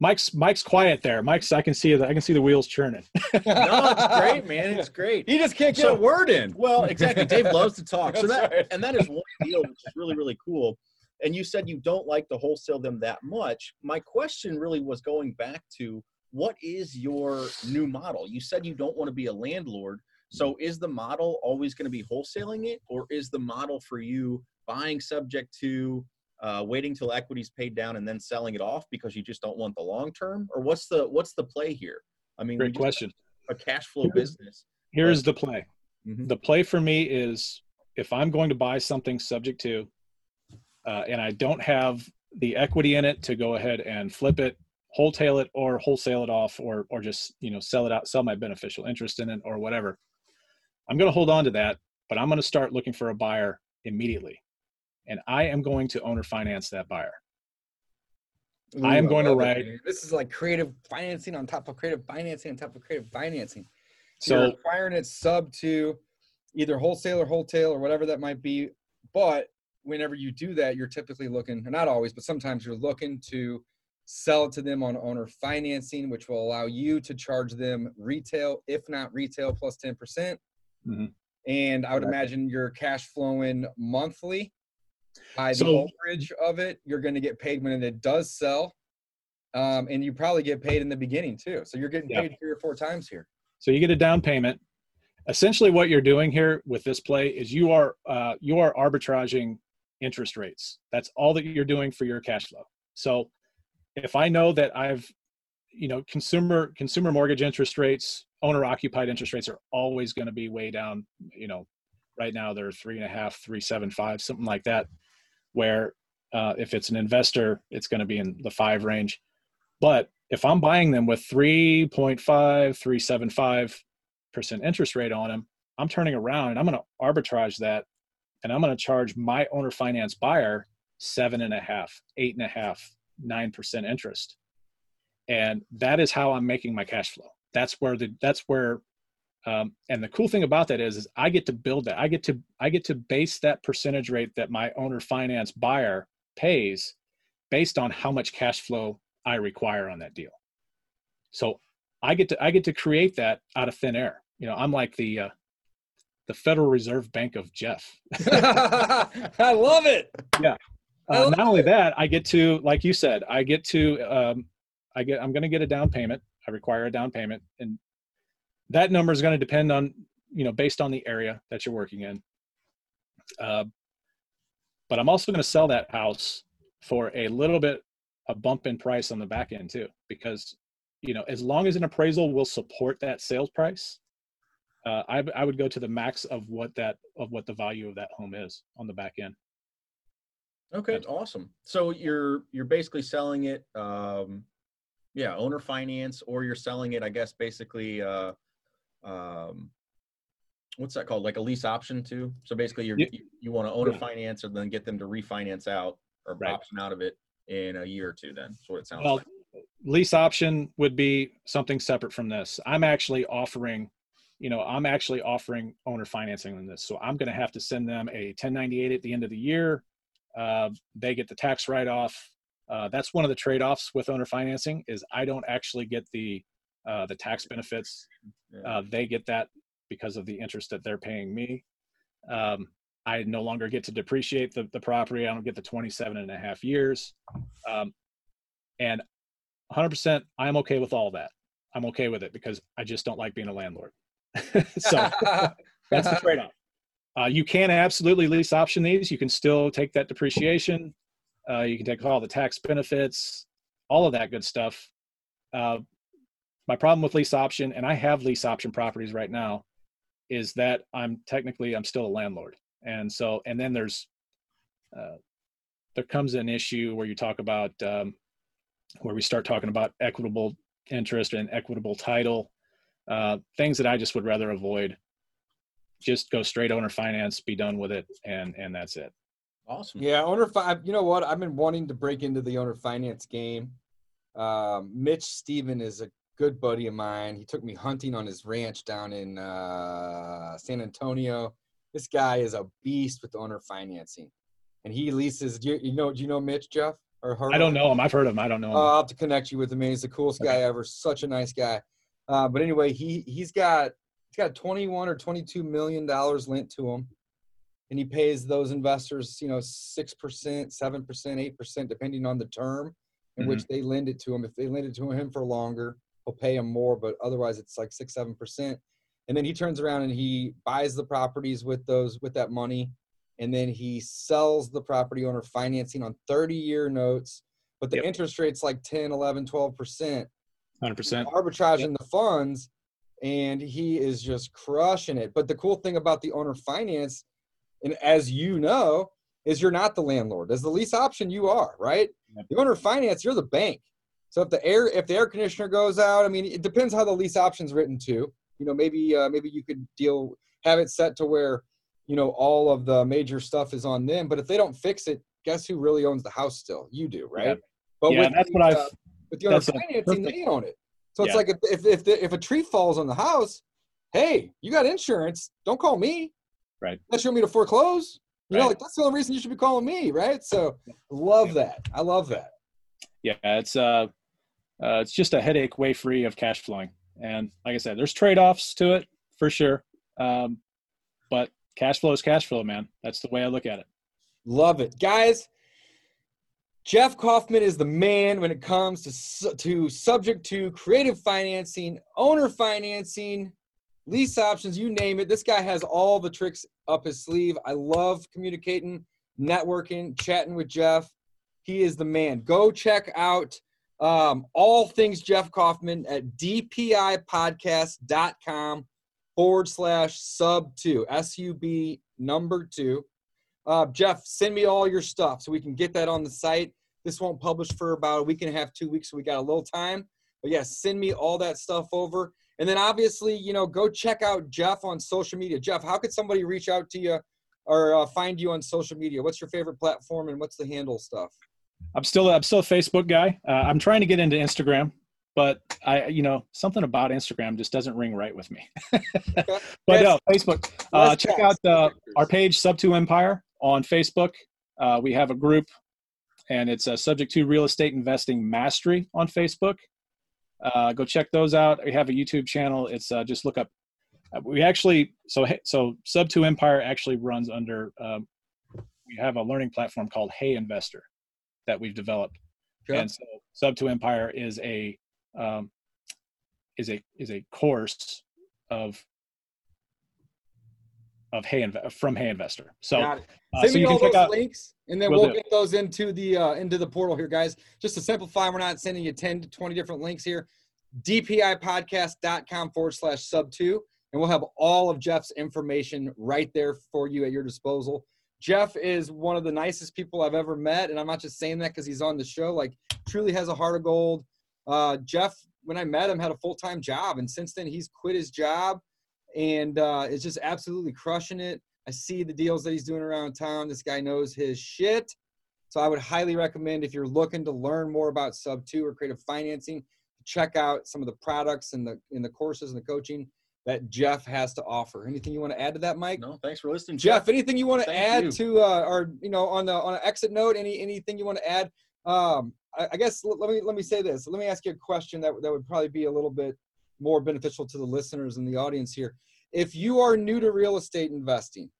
Mike's Mike's quiet there. Mike's I can see the I can see the wheels churning. No, it's great, man. It's great. He just can't get So- a word in. Well, exactly. Dave loves to talk. So that right. and that is one deal which is really really cool. And you said you don't like to wholesale them that much. My question really was going back to what is your new model? You said you don't want to be a landlord. So is the model always going to be wholesaling it, or is the model for you buying subject to uh, waiting till equity's paid down and then selling it off because you just don't want the long term, or what's the what's the play here? I mean, Great question. A cash flow business. Here's the play. Mhm. The play for me is if I'm going to buy something subject to, uh, and I don't have the equity in it to go ahead and flip it, wholesale it, or wholesale it off, or or just you know sell it out, sell my beneficial interest in it, or whatever. I'm going to hold on to that, but I'm going to start looking for a buyer immediately, and I am going to owner finance that buyer. I am Ooh, going to love it, write- This is like creative financing on top of creative financing on top of creative financing. So, So you're acquiring it sub to either wholesale or wholesale or whatever that might be. But whenever you do that, you're typically looking, not always, but sometimes you're looking to sell it to them on owner financing, which will allow you to charge them retail, if not retail, plus 10%. percent Mhm. And I would Correct. imagine you're cash flowing monthly by the So- overage of it. You're going to get paid when it does sell. Um, and you probably get paid in the beginning too. So you're getting Yeah. paid three or four times here. So you get a down payment. Essentially, what you're doing here with this play is you are uh, you are arbitraging interest rates. That's all that you're doing for your cash flow. So if I know that I've you know consumer consumer mortgage interest rates, owner occupied interest rates are always going to be way down. You know, right now they're three and a half, three seven five, something like that. Where uh, if it's an investor, it's going to be in the five range. But if I'm buying them with 3.5, 375 percent interest rate on them, I'm turning around and I'm going to arbitrage that, and I'm going to charge my owner finance buyer seven and a half, eight and a half, nine percent interest, and that is how I'm making my cash flow. That's where the that's where, um, and the cool thing about that is, is I get to build that. I get to I get to base that percentage rate that my owner finance buyer pays based on how much cash flow I require on that deal. So I get to I get to create that out of thin air. You know, I'm like the uh, the Federal Reserve Bank of Jeff. I love it. Yeah. Uh, love not only that, I get to, like you said, I get to, um, I get, I'm going to get a down payment. I require a down payment, and that number is going to depend on, you know, based on the area that you're working in. Uh, but I'm also going to sell that house for a little bit a bump in price on the back end too, because you know, as long as an appraisal will support that sales price, uh, I, I would go to the max of what that of what the value of that home is on the back end. Okay, That's- awesome. So you're you're basically selling it, um, yeah, owner finance, or you're selling it, I guess, basically, uh, um, what's that called? Like a lease option too. So basically, you're, Yeah. you you want to own a Yeah. finance and then get them to refinance out or Right. option out of it in a year or two. Then that's what it sounds Well, like. lease option would be something separate from this. I'm actually offering, you know, I'm actually offering owner financing on this. So I'm going to have to send them a 1098 at the end of the year. Uh, they get the tax write off. Uh, that's one of the trade offs with owner financing is I don't actually get the uh, the tax benefits. Uh, they get that because of the interest that they're paying me. Um, I no longer get to depreciate the, the property. I don't get the 27 and a half years. Um, and 100% i'm okay with all that i'm okay with it because i just don't like being a landlord so that's the trade-off. Uh, you can absolutely lease option these. You can still take that depreciation. Uh, you can take all the tax benefits all of that good stuff. Uh, my problem with lease option and i have lease option properties right now is that i'm technically i'm still a landlord. And so and then there's uh, there comes an issue where you talk about um, where we start talking about equitable interest and equitable title, uh, things that I just would rather avoid. Just go straight owner finance, be done with it, and and that's it. Awesome. Yeah, owner. Fi- you know what? I've been wanting to break into the owner finance game. Um, Mitch Stephen is a good buddy of mine. He took me hunting on his ranch down in uh, San Antonio. This guy is a beast with owner financing, and he leases. Do you, you know? Do you know Mitch Jeff or heard I don't know him. I've heard of him. I don't know him. Uh, I'll have to connect you with him. He's the coolest guy ever. Such a nice guy. Uh, but anyway, he he's got he's got 21 or 22 million dollars lent to him, and he pays those investors, you know, six percent, seven percent, eight percent, depending on the term in which they lend it to him. If they lend it to him for longer, he'll pay him more. But otherwise, it's like six, seven percent. And then he turns around and he buys the properties with those with that money, and then he sells the property owner financing on 30 year notes but the Yep. interest rate's like 10 11 12 percent Hundred percent. arbitraging the funds and he is just crushing it. But the cool thing about the owner finance and as you know is you're not the landlord. As the lease option you are right? Yep. the owner finance you're the bank. So if the air if the air conditioner goes out i mean it depends how the lease option's written too. You know maybe uh, maybe you could deal have it set to where you know all of the major stuff is on them. But if they don't fix it guess who really owns the house still? You do right? Yeah. but Yeah, that's what I've- owner that's financing they own it so it's Yeah. like if if if, the, if a tree falls on the house hey you got insurance don't call me Right. unless you want me to foreclose you know like that's the only reason you should be calling me right so love that i love that Yeah, it's uh, uh, it's just a headache way free of cash flowing. And like I said, there's trade offs to it for sure. Um, but cash flow is cash flow, man. That's the way I look at it. Love it, guys. Jeff Coffman is the man when it comes to to subject to creative financing, owner financing, lease options, you name it. This guy has all the tricks up his sleeve. I love communicating, networking, chatting with Jeff. He is the man. Go check out um, all things Jeff Coffman at dpipodcast.com forward slash sub two, S U B number two. Uh, Jeff, send me all your stuff so we can get that on the site. This won't publish for about a week and a half, two weeks, so we got a little time. But yeah, send me all that stuff over. And then obviously, you know, go check out Jeff on social media. Jeff, how could somebody reach out to you or uh, find you on social media? What's your favorite platform and what's the handle stuff? I'm still I'm still a Facebook guy. Uh, I'm trying to get into Instagram, but I you know something about Instagram just doesn't ring right with me. but no, Facebook. Uh, check out uh, our page Sub Two Empire on Facebook. Uh, we have a group, and it's uh, Subject to Real Estate Investing Mastery on Facebook. Uh, go check those out. We have a YouTube channel. It's uh, just look up. uh, We actually so so Sub Two Empire actually runs under. Um, we have a learning platform called Hey Investor that we've developed, Okay. and so Sub Two Empire is a um, is a is a course of of Hey Inve- from Hey Investor. So. Uh, Send so me all those out. links, and then Will we'll get those into the uh, into the portal here, guys. Just to simplify, we're not sending you 10 to 20 different links here. DPIpodcast.com forward slash sub two, and we'll have all of Jeff's information right there for you at your disposal. Jeff is one of the nicest people I've ever met, and I'm not just saying that because he's on the show. Like, truly has a heart of gold. Uh, Jeff, when I met him, had a full time job, and since then he's quit his job and uh, is just absolutely crushing it. I see the deals that he's doing around town. This guy knows his shit. So I would highly recommend if you're looking to learn more about sub two or creative financing, check out some of the products and the in the courses and the coaching that Jeff has to offer. Anything you want to add to that, Mike? No, thanks for listening, Jeff, anything you want to Thank add you. to uh, or you know on the on an exit note? Any anything you want to add? Um, I, I guess let me let me say this. Let me ask you a question that that would probably be a little bit more beneficial to the listeners and the audience here. If you are new to real estate investing,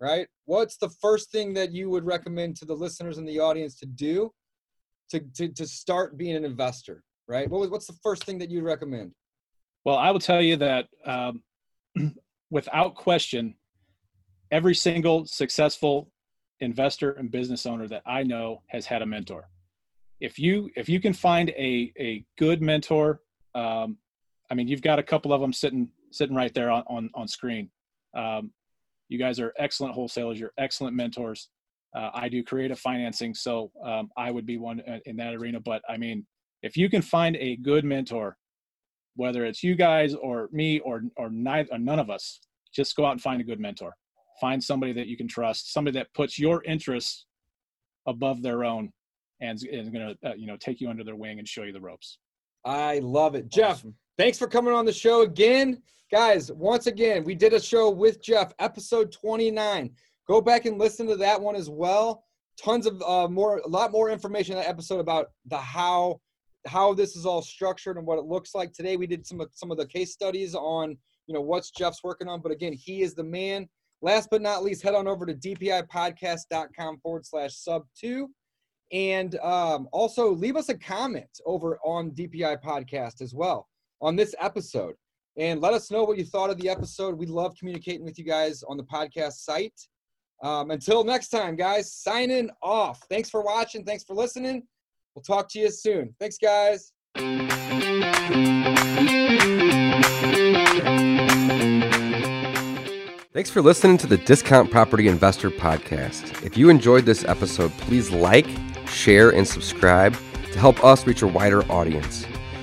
right? What's the first thing that you would recommend to the listeners and the audience to do to to, to start being an investor? Right? What what's the first thing that you'd recommend? Well, I will tell you that um, without question, every single successful investor and business owner that I know has had a mentor. If you if you can find a a good mentor, um, I mean, you've got a couple of them sitting sitting right there on on, on screen. Um, you guys are excellent wholesalers. You're excellent mentors. Uh, I do creative financing, so um, I would be one in- in that arena. But I mean, if you can find a good mentor, whether it's you guys or me or or neither or none of us, just go out and find a good mentor. Find somebody that you can trust, somebody that puts your interests above their own, and is, is going to uh, you know take you under their wing and show you the ropes. I love it, Jeff. Awesome. Thanks for coming on the show again. Guys, once again, we did a show with Jeff, episode 29. Go back and listen to that one as well. Tons of uh, more, a lot more information in that episode about the how, how this is all structured and what it looks like. Today we did some of some of the case studies on, you know, what's Jeff's working on. But again, he is the man. Last but not least, head on over to dpipodcast.com forward slash sub two. And um, also leave us a comment over on DPI Podcast as well on this episode. And let us know what you thought of the episode. We love communicating with you guys on the podcast site. Um, until next time, guys, signing off. Thanks for watching. Thanks for listening. We'll talk to you soon. Thanks, guys. Thanks for listening to the Discount Property Investor Podcast. If you enjoyed this episode, please like, share, and subscribe to help us reach a wider audience.